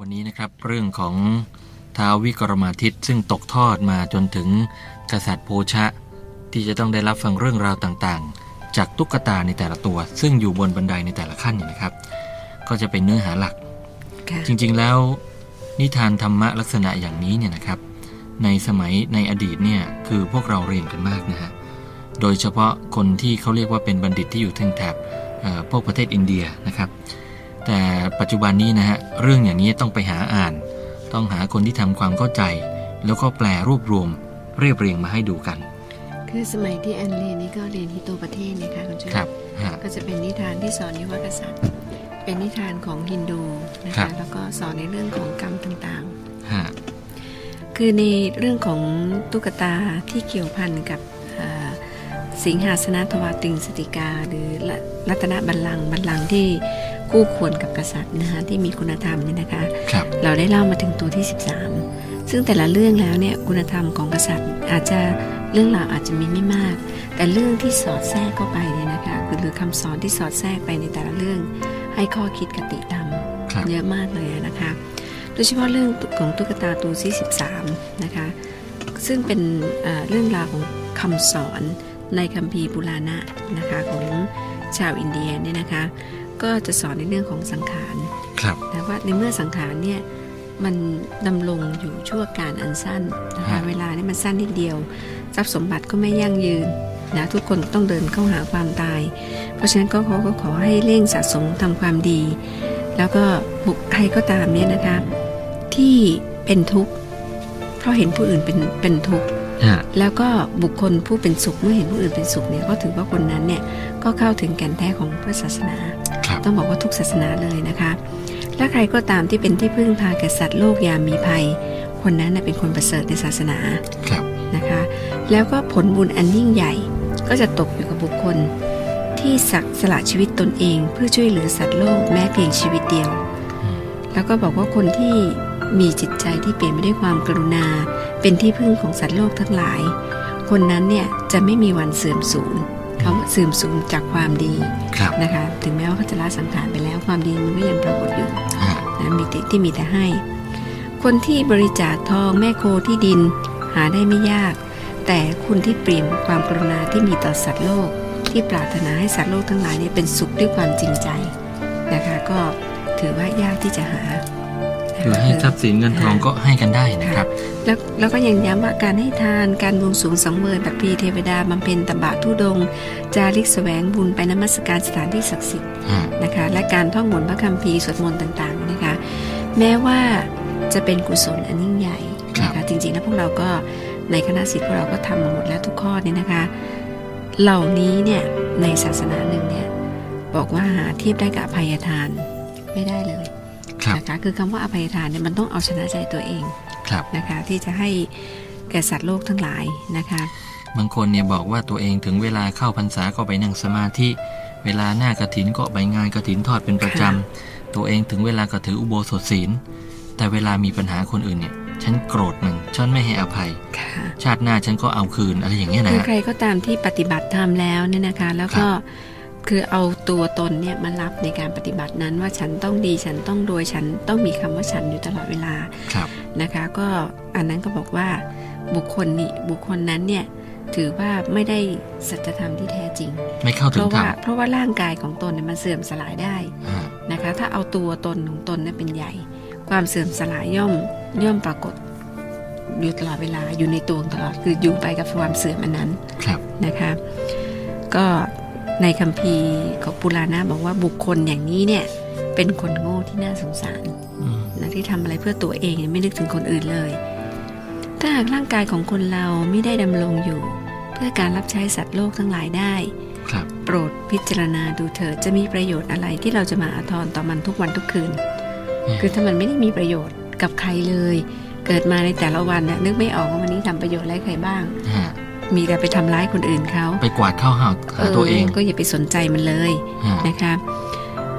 วันนี้นะครับเรื่องของท้าววิกรมาทิตซึ่งตกทอดมาจนถึงกษัตริย์โพชะ ที่จะต้องได้รับฟังเรื่องราวต่างๆ จากตุ๊กตาในแต่ละตัว ซึ่งอยู่บนบันไดในแต่ละขั้นเนี่ยนะครับ ก็จะเป็นเนื้อหาหลักค่ะจริงๆแล้วนิทานธรรมะลักษณะอย่างนี้เนี่ยนะครับ ในสมัยในอดีตเนี่ยคือพวกเราเรียนกันมากนะฮะโดยเฉพาะคนที่เขาเรียกว่าเป็นบัณฑิตที่อยู่ทางแถบเอ่อพวกประเทศอินเดียนะครับ แต่ปัจจุบันนี้นะฮะเรื่องอย่างนี้ต้องไปหาอ่าน ต้องหาคนที่ทำความเข้าใจ แล้วก็แปลรวบรวมเรียบเรียงมาให้ดูกัน คือสมัยที่แอนเรียนนี่ก็เรียนฮิโตประเทศนะคะคุณช่วยครับฮะก็จะเป็นนิทานที่สอนยุวกษัตริย์ เป็นนิทานของฮินดูนะครัคะบแล้วก็สอนในเรื่องของกรรมต่างฮะๆคือในเรื่องของตุ๊กตาที่เกี่ยวพันกับเอ่อสิงหาสนทวาตริงสติกา หรือรัรัตนบัลลังก์บัลลังก์ที่ คู่ควรกับกษัตริย์นะคะที่มีคุณธรรมเนี่ยนะคะครับเราได้เล่ามาถึงตัวที่ 13 ซึ่งแต่ละเรื่องแล้วเนี่ยคุณธรรมของกษัตริย์ อาจจะเรื่องราวอาจจะมีไม่มาก แต่เรื่องที่สอดแทรกเข้าไปเนี่ยนะคะคือหรือคำสอนที่สอดแทรกไปในแต่ละเรื่อง ให้ข้อคิดกติธรรมครับเยอะมากเลยนะคะโดยเฉพาะเรื่องของตุ๊กตาตัวที่13นะคะซึ่งเป็นเอ่อเรื่องราวของคำสอนในคัมภีร์ปุราณะนะคะของชาวอินเดียเนี่ยนะคะ ก็จะสอนในเรื่องของสังขารครับแต่ว่าในเมื่อสังขารเนี่ยมันดำรงอยู่ชั่วการอันสั้นนะครัคะบเวลานี่มันสั้นนิดเดียว ทรัพย์สมบัติก็ไม่ยั่งยืนนะทุกคนต้องเดินเข้าหาความตาย เพราะฉะนั้นก็เขาก็ขอให้เร่งสะสมทำความดี แล้วก็บุคใครก็ตามเนี่ยนะคะที่เป็นทุกข์เพราะเห็นผู้อื่นเป็นเป็นทุกข์ฮะ แล้วก็บุคคลผู้เป็นสุขเมื่อเห็นผู้อื่นเป็นสุขเนี่ยก็ถือว่าคนนั้นเนี่ยก็เข้าถึงแก่นแท้ของพระศาสนาครับต้องบอกว่าทุกศาสนาเลยนะคะและใครก็ตามที่เป็นที่พึ่งพาแก่สัตว์โลกยามมีภัย คนนั้นน่ะเป็นคนประเสริฐในศาสนาครับนะคะ แล้วก็ผลบุญอันยิ่งใหญ่ก็จะตกอยู่กับบุคคล ที่สักสละชีวิตตนเอง เพื่อช่วยเหลือสัตว์โลกแม้เพียงชีวิตเดียวอืมแล้วก็บอกว่าคนที่มีจิตใจที่เปลี่ยนไปด้วยความกรุณา เป็นที่พึ่งของสัตว์โลกทั้งหลาย คนนั้นเนี่ยจะไม่มีวันเสื่อมสูญคำว่าเสื่อมสูญจากความดีครับนะคะ ถึงแม้ว่าเขาจะละสังขารไปแล้วความดีมันก็ยังปรากฏอยู่ฮะนะมีแต่ที่มีแต่ให้ คนที่บริจาคทองแม่โคที่ดินหาได้ไม่ยาก แต่คุณที่เปลี่ยนความกรุณาที่มีต่อสัตว์โลก ที่ปรารถนาให้สัตว์โลกทั้งหลายเนี่ยเป็นสุขด้วยความจริงใจนะคะก็ถือว่ายากที่จะหา นะคือคะให้ทรัพย์สินเงินทองก็ให้กันได้นะครับ แล้วแล้วก็ยังย้ำว่าการให้ทานการบวงสรวงสังเวยแบบพรีเทวดาบำเพ็ญตบะทุดงค์จาริกแสวงบุญไปนมัสการสถานที่ศักดิ์สิทธิ์ฮะนะคะ และการท่องบนต์พระคัมภีร์สวดมนต์ต่างๆนะคะ แม้ว่าจะเป็นกุศลอันยิ่งใหญ่นะคะจริงๆแล้วพวกเราก็ในคณะศิษย์พวกเราก็ทำมาหมดแล้วทุกข้อเนี่ยนะคะ เหล่านี้เนี่ยในศาสนาหนึ่งเนี่ยบอกว่าหาเทียบได้กับอภัยทานไม่ได้เลยครับ นะคะคือคำว่าอภัยทานเนี่ยมันต้องเอาชนะใจตัวเองครับนะคะที่จะให้แก่สัตว์โลกทั้งหลายนะคะบางคนเนี่ยบอกว่าตัวเองถึงเวลาเข้าพรรษาก็ไปนั่งสมาธิเวลาหน้ากระถินก็ไปงานกระถินทอดเป็นประจำตัวเองถึงเวลาก็ถืออุโบสถศีล แต่เวลามีปัญหาคนอื่นเนี่ยฉันโกรธมันฉันไม่ให้อภัยค่ะชาติหน้าฉันก็เอาคืนอะไรอย่างเงี้ยนะคือฮะใครก็ตามที่ปฏิบัติธรรมแล้วเนี่ยนะคะ แล้วก็ คือเอาตัวตนเนี่ยมารับในการปฏิบัตินั้นว่าฉันต้องดีฉันต้องรวยฉันต้องมีคำว่าฉันอยู่ตลอดเวลาครับนะคะ ก็อันนั้นก็บอกว่าบุคคลนี่บุคคลนั้นเนี่ยถือว่าไม่ได้สัจธรรมที่แท้จริง ไม่เข้าเพถึงราะธรรว่ามเพราะว่าร่างกายของตนเนี่ยมันเสื่อมสลายได้ฮะนะคะ ถ้าเอาตัวตนของตนเนี่ยเป็นใหญ่ ความเสื่อมสลายย่อมย่อมปรากฏอยู่ตลอดเวลาอยู่ในตัวตลอดคืออยู่ไปกับความเสื่อมอันนั้นครับนะคะ ก็ ในคัมภีร์ของปุราณะบอกว่าบุคคลอย่างนี้เนี่ยเป็นคนโง่ที่น่าสงสารอืมนะที่ทำอะไรเพื่อตัวเองไม่นึกถึงคนอื่นเลย ถ้าหากร่างกายของคนเราไม่ได้ดำรงอยู่ เพื่อการรับใช้สัตว์โลกทั้งหลายได้ครับโปรดพิจารณาดูเถิดจะมีประโยชน์อะไรที่เราจะมาอาทรต่อมันทุกวันทุกคืน คือถ้ามันไม่ได้มีประโยชน์กับใครเลย เกิดมาในแต่ละวันน่ะนึกไม่ออกว่าวันนี้ทำประโยชน์อะไรใครบ้างฮะ มีแต่ไปทำร้ายคนอื่นเขาไปกวาดเข้าหาหาตัวเองก็อย่าไปสนใจมันเลยฮะนะคะ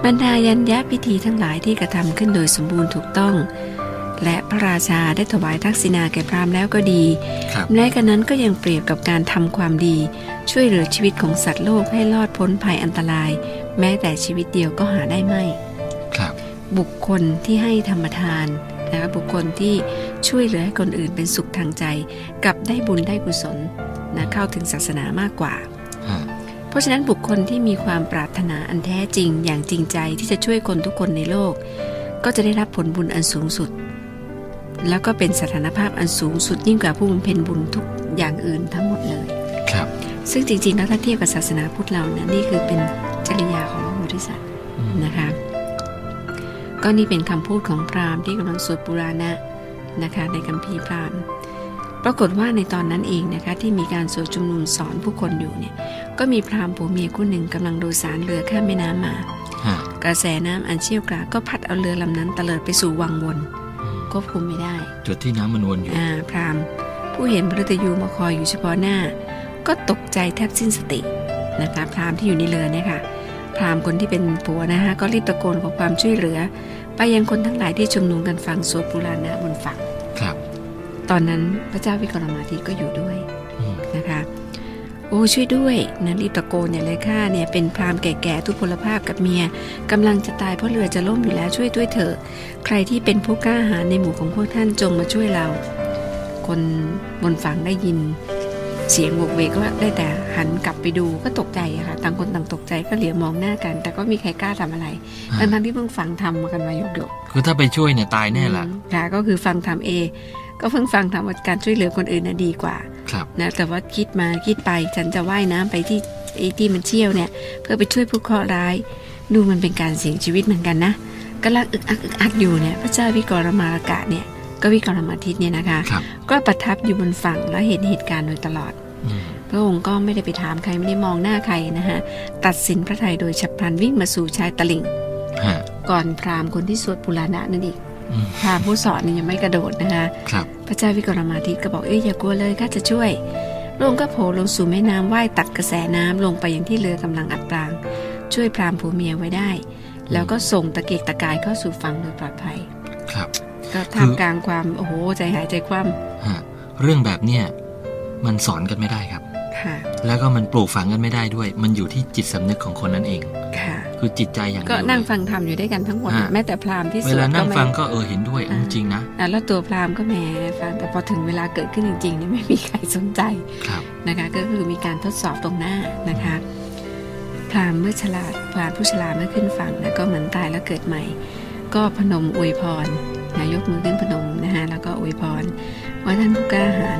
บรรดายัญญะพิธีทั้งหลายที่กระทำขึ้นโดยสมบูรณ์ถูกต้อง และพระราชาได้ถวายทักษิณาแก่พราหมณ์แล้วก็ดีครับแม้กระนั้นก็ยังเปรียบกับการทำความดี ช่วยเหลือชีวิตของสัตว์โลกให้รอดพ้นภัยอันตราย แม้แต่ชีวิตเดียวก็หาได้ไม่ครับ บุคคลที่ให้ธรรมทานนะคะบุคคลที่ช่วยเหลือให้คนอื่นเป็นสุขทางใจ กับได้บุญได้กุศล นะเข้าถึงศาสนามากกว่าฮะเพราะฉะนั้นบุคคลที่มีความปรารถนาอันแท้จริง อย่างจริงใจที่จะช่วยคนทุกคนในโลก ก็จะได้รับผลบุญอันสูงสุด แล้วก็เป็นสถานภาพอันสูงสุดยิ่งกว่าผู้บำเพ็ญบุญทุกอย่างอื่นทั้งหมดเลยครับ ซึ่งจริงๆแล้วถ้าเทียบกับศาสนาพุทธเรานะนี่คือเป็นจริยาของพระโพธิสัตว์อืมนะคะก็นี่เป็นคำพูดของพราหมณ์ที่กำลังสวดปุราณะนะคะในคัมภีร์พราหมณ์ ปรากฏว่าในตอนนั้นเองนะคะที่มีการสวดชุมนุมสอนผู้คนอยู่เนี่ยก็มีพราหมณ์ผัวเมียคู่หนึ่งกำลังโดยสารเรือข้ามแม่น้ำมาฮะกระแสน้ำอันเชี่ยวกรากก็พัดเอาเรือลำนั้นตะเลิดไปสู่วังวนอืมควบคุมไม่ได้ จุดที่น้ำมันวนอยู่อ่าพราหมณ์ผู้เห็นพระฤตยูมาคอยอยู่เฉพาะหน้า ก็ตกใจแทบสิ้นสตินะคะพราหมณ์ที่อยู่ในเรือเนี่ยค่ะพราหมณ์คนที่เป็นผัวนะคะก็รีบตะโกนขอความช่วยเหลือ ไปยังคนทั้งหลายที่ชุมนุมกันฟังสวดปุราณะบนฝั่งครับ ตอนนั้นพระเจ้าวิกรมาธิก็อยู่ด้วยอืมนะคะโอ้ช่วยด้วยนะรีบตะโกนเนี่ยเลยค่ะเนี่ยเป็นพราหมณ์แก่ๆทุพพลภาพกับเมียกำลังจะตายเพราะเรือจะล่มอยู่แล้วช่วยด้วยเถอะ ใครที่เป็นผู้กล้าหาญในหมู่ของพวกท่านจงมาช่วยเรา คนบนฝั่งได้ยิน เสียงโวกเวกก็ได้แต่หันกลับไปดูก็ตกใจอะค่ะต่างคนต่างตกใจก็เหลียวมองหน้ากัน แต่ก็มีใครกล้าทำอะไรฮะทั้งทั้งๆที่เพิ่งฟังทำมากันมายกยกคือถ้าไปช่วยเนี่ยตายแน่ละอืมค่ะก็คือฟังทำเอ ก็เพิ่งฟังทำว่าการช่วยเหลือคนอื่นน่ะดีกว่าครับนะแต่ว่าคิดมาคิดไปฉันจะว่ายน้ำไปที่ไอ้ที่มันเชี่ยวเนี่ย เพื่อไปช่วยผู้เคราะห์ร้าย ดูมันเป็นการเสี่ยงชีวิตเหมือนกันนะกำลังอึกอักอึกอักอยู่เนี่ยพระเจ้าวิกรมารกะเนี่ยก็วิกรมาทิตย์เนี่ยนะคะครับก็ประทับอยู่บนฝั่งและเห็นเหตุการณ์โดยตลอดอืมพระองค์ก็ไม่ได้ไปถามใครไม่ได้มองหน้าใครนะฮะตัดสินพระทัยโดยฉับพลันวิ่งมาสู่ชายตลิ่งฮะก่อนพราหมณ์คนที่สวดปุราณะนั่นอีกอืมพราหมณ์ผู้สอนเนี่ยยังไม่กระโดดนะคะครับ พระเจ้าวิกรมาทิตย์ก็บอกเอ้ยอย่ากลัวเลยข้าจะช่วยพระองค์ก็โผล่ลงสู่แม่น้ำว่ายตัดกระแสน้ำลงไปยังที่เรือกำลังอัดปราง ช่วยพรามผัวเมียไว้ได้ แล้วก็ส่งตะเกียกตะกายเข้าสู่ฝั่งโดยปลอดภัย ครับ ก็ท่ามกลางความโอ้โหใจหายใจคว่ฮะเรื่องแบบเนี้ยมันสอนกันไม่ได้ครับำค่ะแล้วก็มันปลูกฝังกันไม่ได้ด้วย มันอยู่ที่จิตสำนึกของคนนั้นเองค่ะ คือจิตใจอย่างเดีก็ยวนั่งเลยฟังธรรมอยู่ด้วยกันทั้งหมดอ่าแม้แต่พราหมณ์ที่เวสวลาดนั่ก็งไม่ฟังก็เออเห็นด้วยอ่าจริงๆนะอะแล้วตัวพราหมณ์ก็แหมฟังแต่พอถึงเวลาเกิดขึ้นจริงๆนี่ไม่มีใครสนใจครับนะคะก็คือมีการทดสอบตรงหน้านะคะพราหมณ์เมื่อฉลาดพราหมณ์ผู้ฉลาดเมื่อขึ้นฝั่งนะก็เหมือนตายแล้วเกิดใหม่ ก็พนมอวยพรนะยกมือขึ้นพนมนะคะแล้วก็อวยพรว่าท่านผู้กล้าหาญ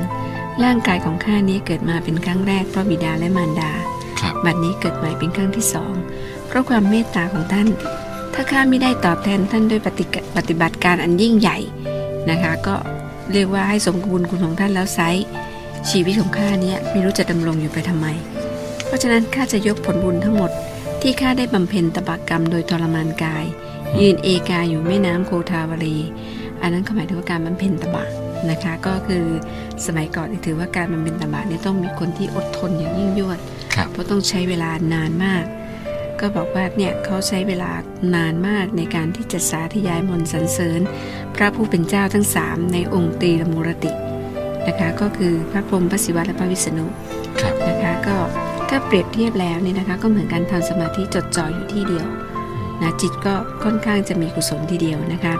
ร่างกายของข้านี้เกิดมาเป็นครั้งแรกเพราะบิดาและมารดาครับบัดนี้เกิดใหม่เป็นครั้งที่สองเพ ราะความเมตตาของท่าน ถ้าข้าไม่ได้ตอบแทนท่านด้วยปฏิกะปฏิบัติการอันยิ่งใหญ่นะคะ ก็เรียกว่าให้สมบูรณ์คุณของท่านแล้วไซร้ชีวิตของข้าเนี่ยไม่รู้จะดำรงอยู่ไปทำไม เพราะฉะนั้นข้าจะยกผลบุญทั้งหมด ที่ข้าได้บำเพ็ญตบะกรรมโดยทรมานกาย ยืนเอกาอยู่แม่น้ำโคทาวรี อันนั้นก็หมายถึงว่าการบำเพ็ญตบะนะคะก็คือสมัยก่อนนี่ถือว่าการบำเพ็ญตบะเนี่ยต้องมีคนที่อดทนอย่างยิ่งยวดครับเพราะต้องใช้เวลานานมาก ก็บอกว่าเนี่ยเขาใช้เวลานานมากในการที่จะสาธยายมนต์สรรเสริญ พระผู้เป็นเจ้าทั้งสามในองค์ตรีละมูรตินะคะก็คือพระพรหมพระศิวะและพระวิษณุครับนะคะก็ถ้าเปรียบเทียบแล้วเนี่ยนะคะก็เหมือนการทำสมาธิจดจ่ออยู่ที่เดียวนะจิตก็ค่อนข้างจะมีกุศลทีเดียวนะคะ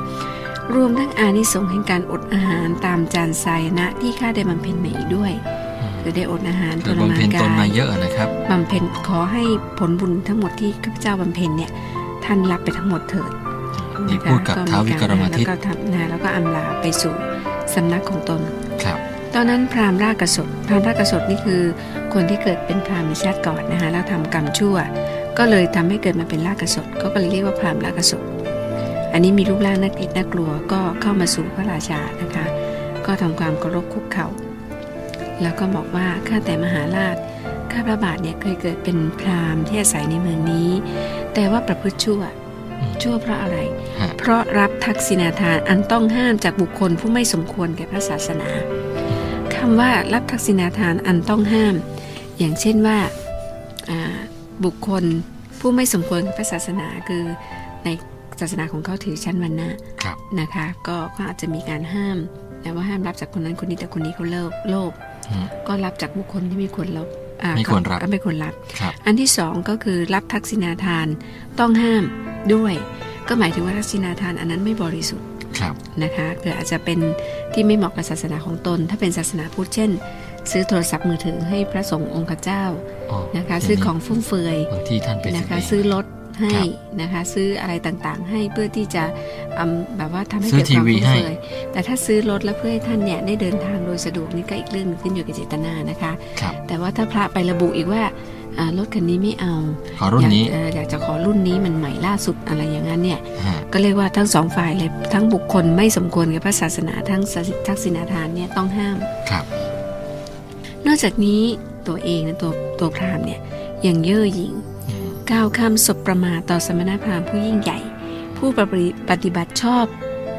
รวมทั้งอานิสงส์แห่งการอดอาหารตามจานทรายนะที่ข้าได้บำเพ็ญมาอีกด้วย อืมคือได้อดอาหารทคือรบำมานเพ็ญกาตนมายเยอะนะครับบำเพ็ญขอให้ผลบุญทั้งหมดที่ข้าพเจ้าบำเพ็ญเนี่ยท่านรับไปทั้งหมดเถิดนี่นะคะพูดกับท้าววิกรมทิตแล้วก็ทำนะแล้วก็อำลาไปสู่สำนักของตนครับตอนนั้นพราหมณ์รากสดพราหมณ์รากสดนี่คือ คนที่เกิดเป็นพราหมณ์ในชาติก่อนนะคะแล้วทำกรรมชั่ว ก็เลยทำให้เกิดมาเป็นรากสดเขาก็เลยเรียกว่าพราหมณ์รากสดอันนี้มีรูปร่างน่าเกลียดน่ากลัวก็เข้ามาสู่พระราชานะคะ ก็ทำความเคารพคุกเข่า แล้วก็บอกว่าข้าแต่มหาราชข้าพระบาทเนี่ยเคยเกิดเป็นพราหมณ์ที่อาศัยในเมืองนี้ แต่ว่าประพฤติชั่วอืมชั่วเพราะอะไรฮะเพราะรับทักษิณาทานอันต้องห้ามจากบุคคลผู้ไม่สมควรแก่พระศาสนาคำว่ารับทักษิณาทานอันต้องห้าม อย่างเช่นว่าอ่าบุคคลผู้ไม่สมควรแก่พระศาสนาคือในศาสนาของเขาถือชั้นวรรณะครับนะคะ ก็ก็อาจจะมีการห้ามนะว่าห้ามรับจากคนนั้นคนนี้แต่คนนี้เขาเลิกโลภอืม ก็รับจากบุคคลที่ไม่ควรรับอ่าไม่ควรรับก็ไม่ควรรับครับ อันที่สองก็คือรับทักษิณาทานต้องห้ามด้วย ก็หมายถึงว่าทักษิณาทานอันนั้นไม่บริสุทธิ์ครับนะคะคืออาจจะเป็นที่ไม่เหมาะกับศาสนาของตน ถ้าเป็นศาสนาพุทธเช่น ซื้อโทรศัพท์มือถือให้พระสงฆ์องค์เจ้าอ๋อนะคะย่าซื้อของฟุ่มเฟือยบางที่ท่านไปนะคะเงซื้อรถ ให้ครับนะคะ ซื้ออะไรต่างๆ ให้เพื่อที่จะอำแบบว่าทำให้ซื้อเกิดความทีวีฟุ่มให้เฟือยแต่ถ้าซื้อรถแล้วเพื่อให้ท่านเนี่ยได้เดินทางโดยสะดวกนี่ก็อีกเรื่องหนึงขึ้นอยู่กับเจตนานะคะครับแต่ว่าถ้าพระไประบุอีกว่าอ่ารถคันนี้ไม่เอาขอรุ่นนี้อยากเอ่ออยากจะขอรุ่นนี้มันใหม่ล่าสุดอะไรอย่างนั้นเนี่ยฮะก็เรียกว่าทั้งสองฝ่ายเลยทั้งบุคคลไม่สมควรกับพระศาสนาทั้งทักษิณาทานเนี่ยต้องห้ามครับ นอกจากนี้ตัวเองนะตัวตัวพราหมณ์เนี่ยยังเย่อหยิ่งอืม กล่าวคำสบประมาทต่อสมณพราหมณ์ผู้ยิ่งใหญ่ ผู้ปฏิปฏิบัติชอบ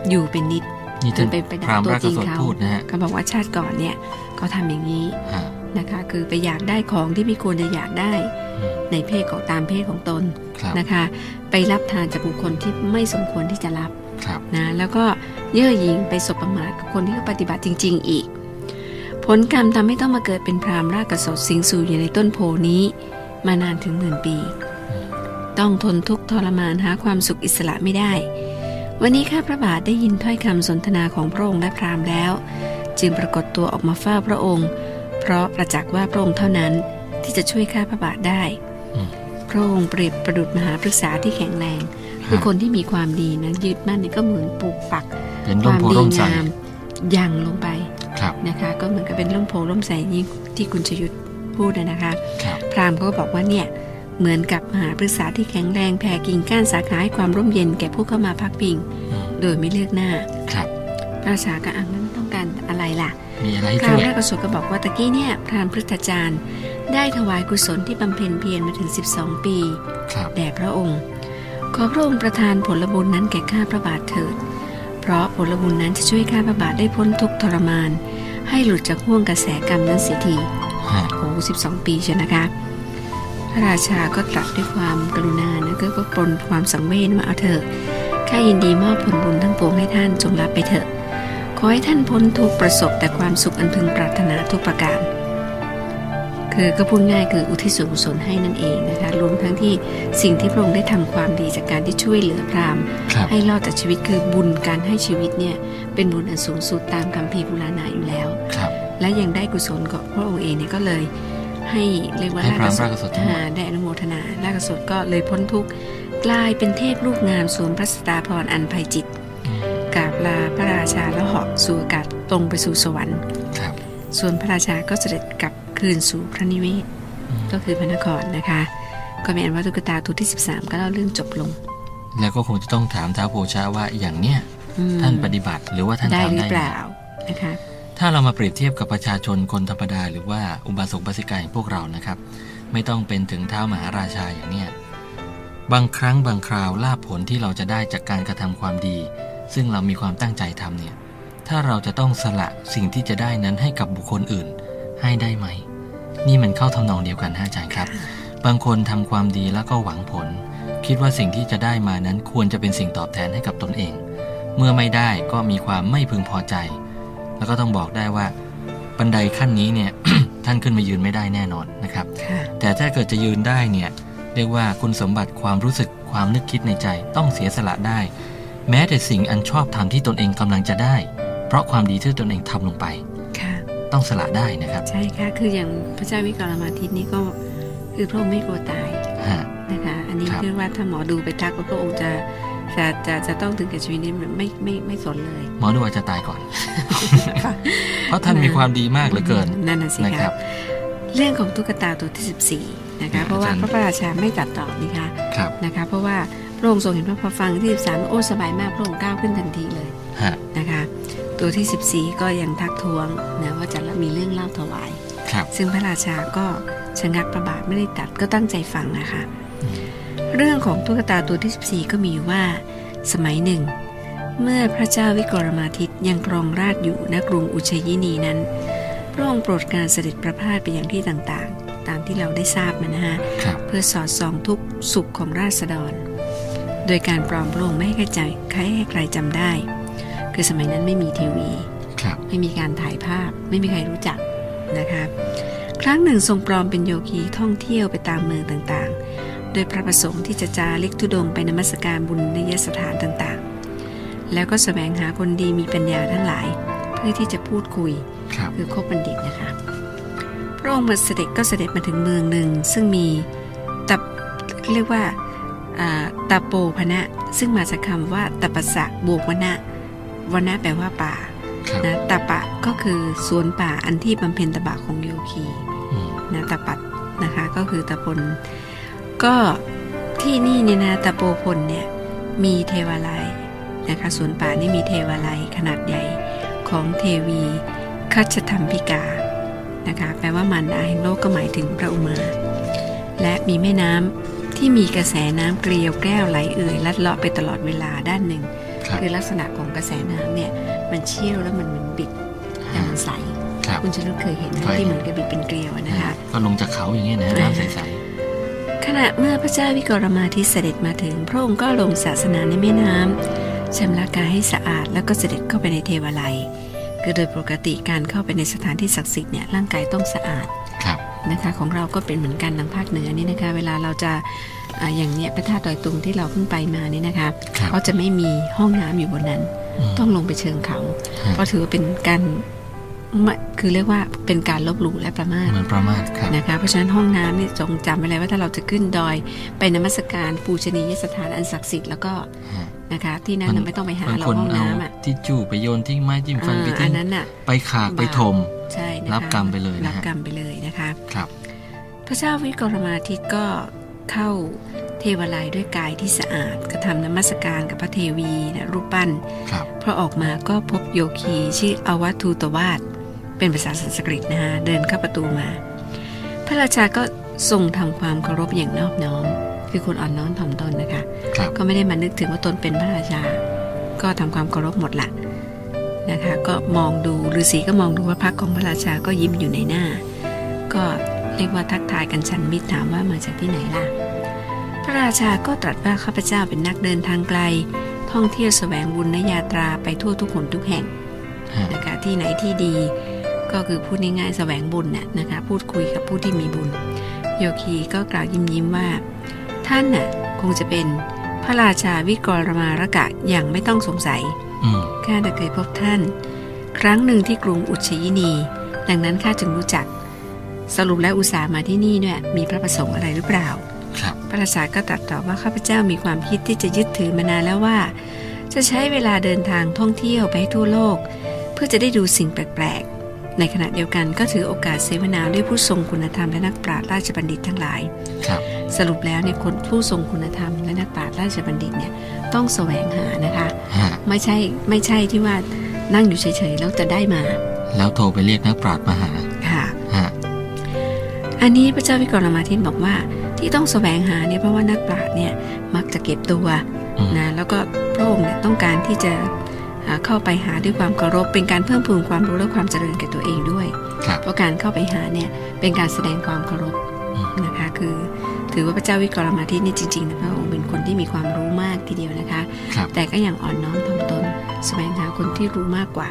อยู่เป็นนิดนี่ท่านเป็นไปได้พรามตัวราชจริงสดเขาพูดนะฮะเขาบอกว่าชาติก่อนเนี่ยเขาทำอย่างนี้ฮะนะคะ คือไปอยากได้ของที่ไม่ควรจะอยากได้อืมในเพศของตามเพศของตนครับนะคะ ไปรับทานจากบุคคลที่ไม่สมควรที่จะรับครับนะแล้วก็เย่อหยิ่งไปสบประมาทกับคนที่เขาปฏิบัติจริง ๆ อีก ผลกรรมทำให้ต้องมาเกิดเป็นพรามรากกระสดสิงสู่อยู่ในต้นโพนี้ มานานถึงหมื่นปี ต้องทนทุกข์ทรมานหาความสุขอิสระไม่ได้ วันนี้ข้าพระบาทได้ยินถ้อยคำสนทนาของพระองค์และพราหมณ์แล้ว จึงปรากฏตัวออกมาเฝ้าพระองค์ เพราะประจักษ์ว่าพระองค์เท่านั้นที่จะช่วยข้าพระบาทได้อืมพระองค์เปรียบประดุจมหาปรึกษาที่แข็งแรง คือคนที่มีความดีนะยึดมั่นเนี่ยก็เหมือนปลูกปักเป็นคร่มวามโพดีร่มใสงามยังลงไปครับนะคะ ก็เหมือนกับเป็นร่มโพล่มใสยิ่งที่คุณชยุทธพูดนะนะคะครับพราหมณ์ก็บอกว่าเนี่ย เหมือนกับมหาปรึกษาที่แข็งแรงแผ่กิ่งก้านสาขาให้ความร่มเย็นแก่ผู้เข้ามาพักพิงอืมโดยไม่เลือกหน้า ครับพระราชาก็อ่านนั้นต้องการอะไรล่ะมีอะไรให้พราช่หมวยณ์แรกกระสุก็บอกว่าตะกี้เนี่ยพราหมณ์พฤทธจารย์ ได้ถวายกุศลที่บำเพ็ญเพียรมาถึง 12 ปีครับแด่พระองค์ ขอพระองค์ประทานผลบุญนั้นแก่ข้าพระบาทเถิด เพราะผลบุญนั้นจะช่วยข้าพระบาทได้พ้นทุกข์ทรมาน ให้หลุดจากห่วงกระแสกรรมนั้นเสียทีฮะโอ้สิบสองปีใช่นะคะพ ระราชาก็ตรัสด้วยความกรุณานะก็ปนความสังเวชว่าเอาเถอะข้ายินดีมอบผลบุญทั้งปวงให้ท่านจงรับไปเถอะ ขอให้ท่านพ้นทุกข์ประสบแต่ความสุขอันพึงปรารถนาทุกประการ คือก็พูดง่ายคืออุทิศส่วนกุศลให้นั่นเองนะคะรวมทั้งที่สิ่งที่พระองค์ได้ทำความดีจากการที่ช่วยเหลือพราหมณ์ครับให้รอดจากชีวิตคือบุญการให้ชีวิตเนี่ยเป็นบุญอันสูงสุดตามคำพีร์โบุราณาอยู่แล้วครับและยังได้กุศลกับพระองค์เองเนี่ยก็เลย ให้เรียกว่าให้พระสราชกสดทั้งหมดอ่าได้อนุโมทนาราชกสดก็เลยพ้นทุกข์กลายเป็นเทพรูปงามสวมพระสตาพรอันไพจิตรอืมกราบลาพระราชาแล้วเหาะสู่อากาศตรงไปสู่สวรรค์ครับส่วนพระราชาก็เสด็จกลับคืนสู่พระนิเวศอืมก็คือพระนครนะคะ ก็เป็นอันว่าตุ๊กตาตัวที่ 13 ก็เล่าเรื่องจบลง แล้วก็คงจะต้องถามท้าวโพชาว่าอย่างเนี้ยอืมท่านปฏิบัติหรือว่าท่านได้ทำหรือได้เปไหมล่านะคะ ถ้าเรามาเปรียบเทียบกับประชาชนคนธรรมดา หรือว่าอุบาสกบาสิกาอย่างพวกเรานะครับ ไม่ต้องเป็นถึงเท้ามหาราชาอย่างเนี้ยบางครั้งบางคราวลาภผลที่เราจะได้จากการกระทำความดี ซึ่งเรามีความตั้งใจทำเนี่ยถ้าเราจะต้องสละสิ่งที่จะได้นั้นให้กับบุคคลอื่น ให้ได้ไหม นี่มันเข้าทำนองเดียวกันฮะอาจารย์ครับ บางคนทำความดีแล้วก็หวังผล คิดว่าสิ่งที่จะได้มานั้นควรจะเป็นสิ่งตอบแทนให้กับตนเอง เมื่อไม่ได้ก็มีความไม่พึงพอใจ แล้วก็ต้องบอกได้ว่าบันไดขั้นนี้เนี่ยท่านขึ้นมายืนไม่ได้แน่นอนนะครับค่ะแต่ถ้าเกิดจะยืนได้เนี่ยเรียกว่าคุณสมบัติความรู้สึกความนึกคิดในใจต้องเสียสละได้ แม้แต่สิ่งอันชอบธรรมที่ตนเองกำลังจะได้ เพราะความดีที่ตนเองทำลงไปค่ะต้องสละได้นะครับ ใช่ค่ะคืออย่างพระเจ้าวิกรมาทิตย์นี่ก็คือพระองค์ไม่กลัวตายฮะนะคะ อันนี้ครับคือว่าถ้าหมอดูไปทักว่าพระองค์จะ จะจะจะต้องถึงกับชีวิตนี้ไม่ไม่ไม่สนเลย หมอดูอาจจะตายก่อน เพราะท่านมีความดีมากเหลือเกินนั่นน่ะสินะคครัรับบเรื่องของตุ๊กตาตัวที่ 14 นะคะ เพราะว่าอาจารย์พระราชาไม่ตัดต่อนี่คะครับนะคะ เพราะว่าพระองค์ทรงเห็นว่าพอฟังที่13โอ้สบายมากพระองค์ก้าวขึ้นทันทีเลยฮะนะคะ ตัวที่ 14 ก็ยังทักท้วงนะว่าจะมีเรื่องเล่าถวายครับซึ่งพระราชาก็ชะงักประบาทไม่ได้ตัดก็ตั้งใจฟังนะคะอืม เรื่องของตุ๊กตาตัวที่ 14 ก็มีอยู่ว่า สมัยหนึ่ง เมื่อพระเจ้าวิกรมาทิตยังครองราชย์อยู่ณกรุงอุเชยินีนั้น พระองค์โปรดการเสด็จประพาสไปยังที่ต่างๆ ตามที่เราได้ทราบมานะฮะครับเพื่อสอดส่องทุกสุขของราษฎร โดยการปลอมพระองค์ไม่ให้ใครใจใครให้ใครจำได้ คือสมัยนั้นไม่มีทีวีครับไม่มีการถ่ายภาพไม่มีใครรู้จักนะคะครั้งหนึ่งทรงปลอมเป็นโยคีท่องเที่ยวไปตามเมืองต่างๆ โดยพระประสงค์ที่จะจาริกทุดงไปนมัสการบุญในยสถานต่างๆ แล้วก็สแสวงหาคนดีมีปัญญาทั้งหลาย เพื่อที่จะพูดคุยครับคือคบบัณฑิตนะคะ พระองค์มาเสด็จก็เสด็จมาถึงเมืองหนึ่ง ซึ่งมีตับเรียกว่าอ่าตาโปพนะ ซึ่งมาจากคำว่าตปสะบวกวนะวนะแปลว่าป่าครับนะตาปะก็คือสวนป่าอันที่บำเพ็ญตบะของโยคีอืมนะตาปัดนะคะ ก็คือตาพล ก็ที่นี่เนี่ยนะตาโปพลเนี่ยมีเทวาลัยนะคะสวนป่านี่มีเทวาลัยขนาดใหญ่ของเทวีคัชธรรมพิกานะคะแปลว่ามารดาแห่งโลกก็หมายถึงพระอุมา และมีแม่น้ำที่มีกระแสน้ำเกลียวแก้วไหลเอื่อยลัดเลาะไปตลอดเวลาด้านหนึ่งครับคือลักษณะของกระแสน้ำเนี่ยมันเชี่ยวแล้วมันเหมือนบิดแต่มันใสครับคุณชลุเคยเห็นไหมเคยที่เหมือนกับบิดเป็นเกลียวอะนะคะก็ลงจากเขาอย่างเงี้ยนะน้ำใส ขณะเมื่อพระเจ้าวิกรมาทิตเสด็จมาถึง พระองค์ก็ลงศาสนาในแม่น้ำชำระกายให้สะอาดแล้วก็เสด็จเข้าไปในเทวาลัย คือโดยปกติการเข้าไปในสถานที่ศักดิ์สิทธิ์เนี่ยร่างกายต้องสะอาดๆครับนะคะของเราก็เป็นเหมือนกันทางภาคเหนือนี่นะคะ เวลาเราจะอ่าอย่างเนี้ยพระธาตุดอยตุงที่เราเพิ่งไปมานี่นะคะครับเขาจะไม่มีห้องน้ำอยู่บนนั้นมต้องลงไปเชิงเขาฮะเพราะถือว่าเป็นการไม่ คือเรียกว่าเป็นการลบหลู่และประมาทเหมือนประมาทครับนะคะเพราะฉะนั้นห้องน้ำเนี่ยจงจำไว้เลยว่าถ้าเราจะขึ้นดอยไปนมัสการปูชนียสถานอันศักดิ์สิทธิ์แล้วก็ฮะนะคะที่นั่นน่ะไม่ต้องไปหาบางเราคนห้องเอาน้ำอะที่จู่ไปโยนทิ้งไม้จิ้มฟันไปอ่าอัทิ้นงนั้นน่ะไปขากไปถมใช่นะคะรับกรรมไปเลยนะฮะรับกรรมไปเลยนะคะครับ พระเจ้าวิกรมาทิตก็เข้าเทวาลัยด้วยกายที่สะอาดกระทำนมัสการกับพระเทวีนะรูปปั้นครับพอออกมาก็พบโยคีชื่ออวัตูตวาส เป็นภาษาสันสกฤตนะคะเดินเข้าประตูมา พระราชาก็ทรงทำความเคารพอย่างนอบน้อม คือคนอ่อนน้อมถ่อมตนนะคะครับก็ไม่ได้มานึกถึงว่าตนเป็นพระราชา ก็ทำความเคารพหมดละนะคะ ก็มองดูฤาษีก็มองดูว่าพักของพระราชาก็ยิ้มอยู่ในหน้า ก็เรียกว่าทักทายกันชันมิตรถามว่ามาจากที่ไหนล่ะ พระราชาก็ตรัสว่าข้าพเจ้าเป็นนักเดินทางไกล ท่องเที่ยวแสวงบุญนยาตราไปทั่วทุกหนทุกแห่งฮะนะคะที่ไหนที่ดี ก็คือพูดง่ายๆแสวงบุญน่ะนะคะ พูดคุยกับผู้ที่มีบุญ โยคีก็กล่าวยิ้มยิ้มๆว่า ท่านน่ะคงจะเป็นพระราชาวิกรมารกะอย่างไม่ต้องสงสัยอืมข้าได้เคยพบท่าน ครั้งหนึ่งที่กรุงอุชยินี ดังนั้นข้าจึงรู้จัก สรุปแล้วอุตส่าห์มาที่นี่เนี่ยมีพระประสงค์อะไรหรือเปล่า ครับ พระราชาก็ตรัสตอบว่าข้าพเจ้ามีความคิดที่จะยึดถือมานานแล้วว่า จะใช้เวลาเดินทางท่องเที่ยวไปให้ทั่วโลก เพื่อจะได้ดูสิ่งแปลกๆ ในขณะเดียวกันก็ถือโอกาสเสวนาด้วยผู้ทรงคุณธรรมและนักปราชญ์ราชบัณฑิตทั้งหลายครับสรุปแล้วเนี่ยคนผู้ทรงคุณธรรมและนักปราชญ์ราชบัณฑิตเนี่ยต้องแสวงหานะคะฮะไม่ใช่ไม่ใช่ที่ว่านั่งอยู่เฉยๆแล้วจะได้มา แล้วโทรไปเรียกนักปราชญ์มาหาค่ะฮะอันนี้พระเจ้าวิกรมาทิตบอกว่าที่ต้องแสวงหาเนี่ยเพราะว่านักปราชญ์เนี่ยมักจะเก็บตัวอืมนะแล้วก็พระองค์เนี่ยต้องการที่จะอ่า เข้าไปหาด้วยความเคารพเป็นการเพิ่มพูนความรู้และความเจริญแก่ตัวเองด้วยครับเพราะการเข้าไปหาเนี่ยเป็นการแสดงความเคารพอืมนะคะคือถือว่าพระเจ้าวิกรมาทิตนี่จริงๆนะพระองค์เป็นคนที่มีความรู้มากทีเดียวนะคะครับแต่ก็ยังอ่อนน้อมถ่อมตนแสวงหาคนที่รู้มากกว่า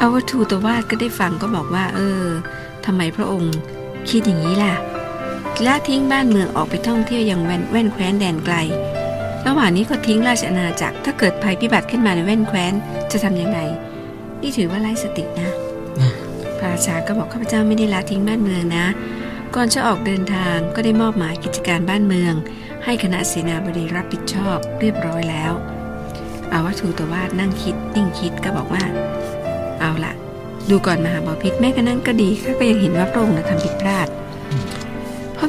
อาวทูตวาสก็ได้ฟังก็บอกว่า เออทำไมพระองค์คิดอย่างนี้ล่ะละทิ้งบ้านเมืองออกไปท่องเที่ยวอย่างแว่นแว่นแคว้นแดนไกล ระหว่างนี้ก็ทิ้งราชอาณาจักร ถ้าเกิดภัยพิบัติขึ้นมาในแว่นแคว้น จะทำยังไง นี่ถือว่าไร้สตินะนะ พระราชาก็บอกข้าพเจ้าไม่ได้ละทิ้งบ้านเมืองนะ ก่อนจะออกเดินทางก็ได้มอบหมายกิจการบ้านเมือง ให้คณะเสนาบดีรับผิดชอบเรียบร้อยแล้ว อาวัตถุตวาสนั่งคิดนิ่งคิดก็บอกว่า เอาละดูก่อนมหาบพิษแม้กระนั้นก็ดีข้าก็ยังเห็นว่าพระองค์น่ะทำผิดพลาดเพราะ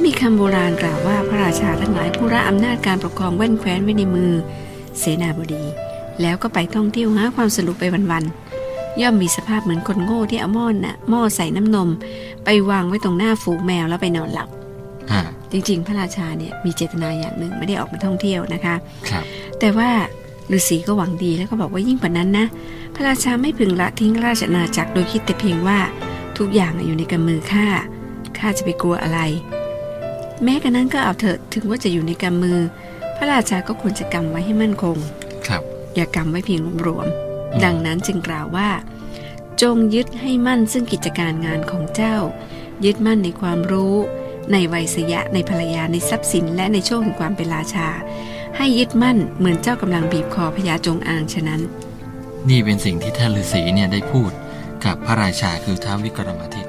มีคำโบราณกล่าวว่าพระราชาทั้งหลายผู้รับอำนาจการปกครองแว่นแคว้นไว้ในมือ เสนาบดี แล้วก็ไปท่องเที่ยวหาความสนุกไปวันๆย่อมมีสภาพเหมือนคนโง่ที่เอาหม้อน่ะหม้อใส่น้ำนม ไปวางไว้ตรงหน้าฝูงแมวแล้วไปนอนหลับฮะจริง ๆ พระราชาเนี่ยมีเจตนาอย่างหนึ่งไม่ได้ออกมาท่องเที่ยวนะคะครับแต่ว่าฤาษีก็หวังดีแล้วก็บอกว่ายิ่งกว่านั้นนะ พระราชาไม่พึงละทิ้งราชอาณาจักรโดยคิดแต่เพียงว่าทุกอย่างอยู่ในกำมือข้าข้าจะไปกลัวอะไร แม้กระนั้นก็เอาเถอะถึงว่าจะอยู่ในกำมือ พระราชาก็ควรจะกำไว้ให้มั่นคง ครับ อย่ากำไว้เพียงรวมอืมๆดังนั้นจึงกล่าวว่า จงยึดให้มั่นซึ่งกิจการงานของเจ้า ยึดมั่นในความรู้ ในวัยสยะในภรรยาในทรัพย์สิน และในโชคแห่งความเป็นราชา ให้ยึดมั่นเหมือนเจ้ากำลังบีบคอพญาจงอางฉะนั้น นี่เป็นสิ่งที่ท่านฤาษีเนี่ยได้พูดกับพระราชาคือท้าววิกรมอาทิตย์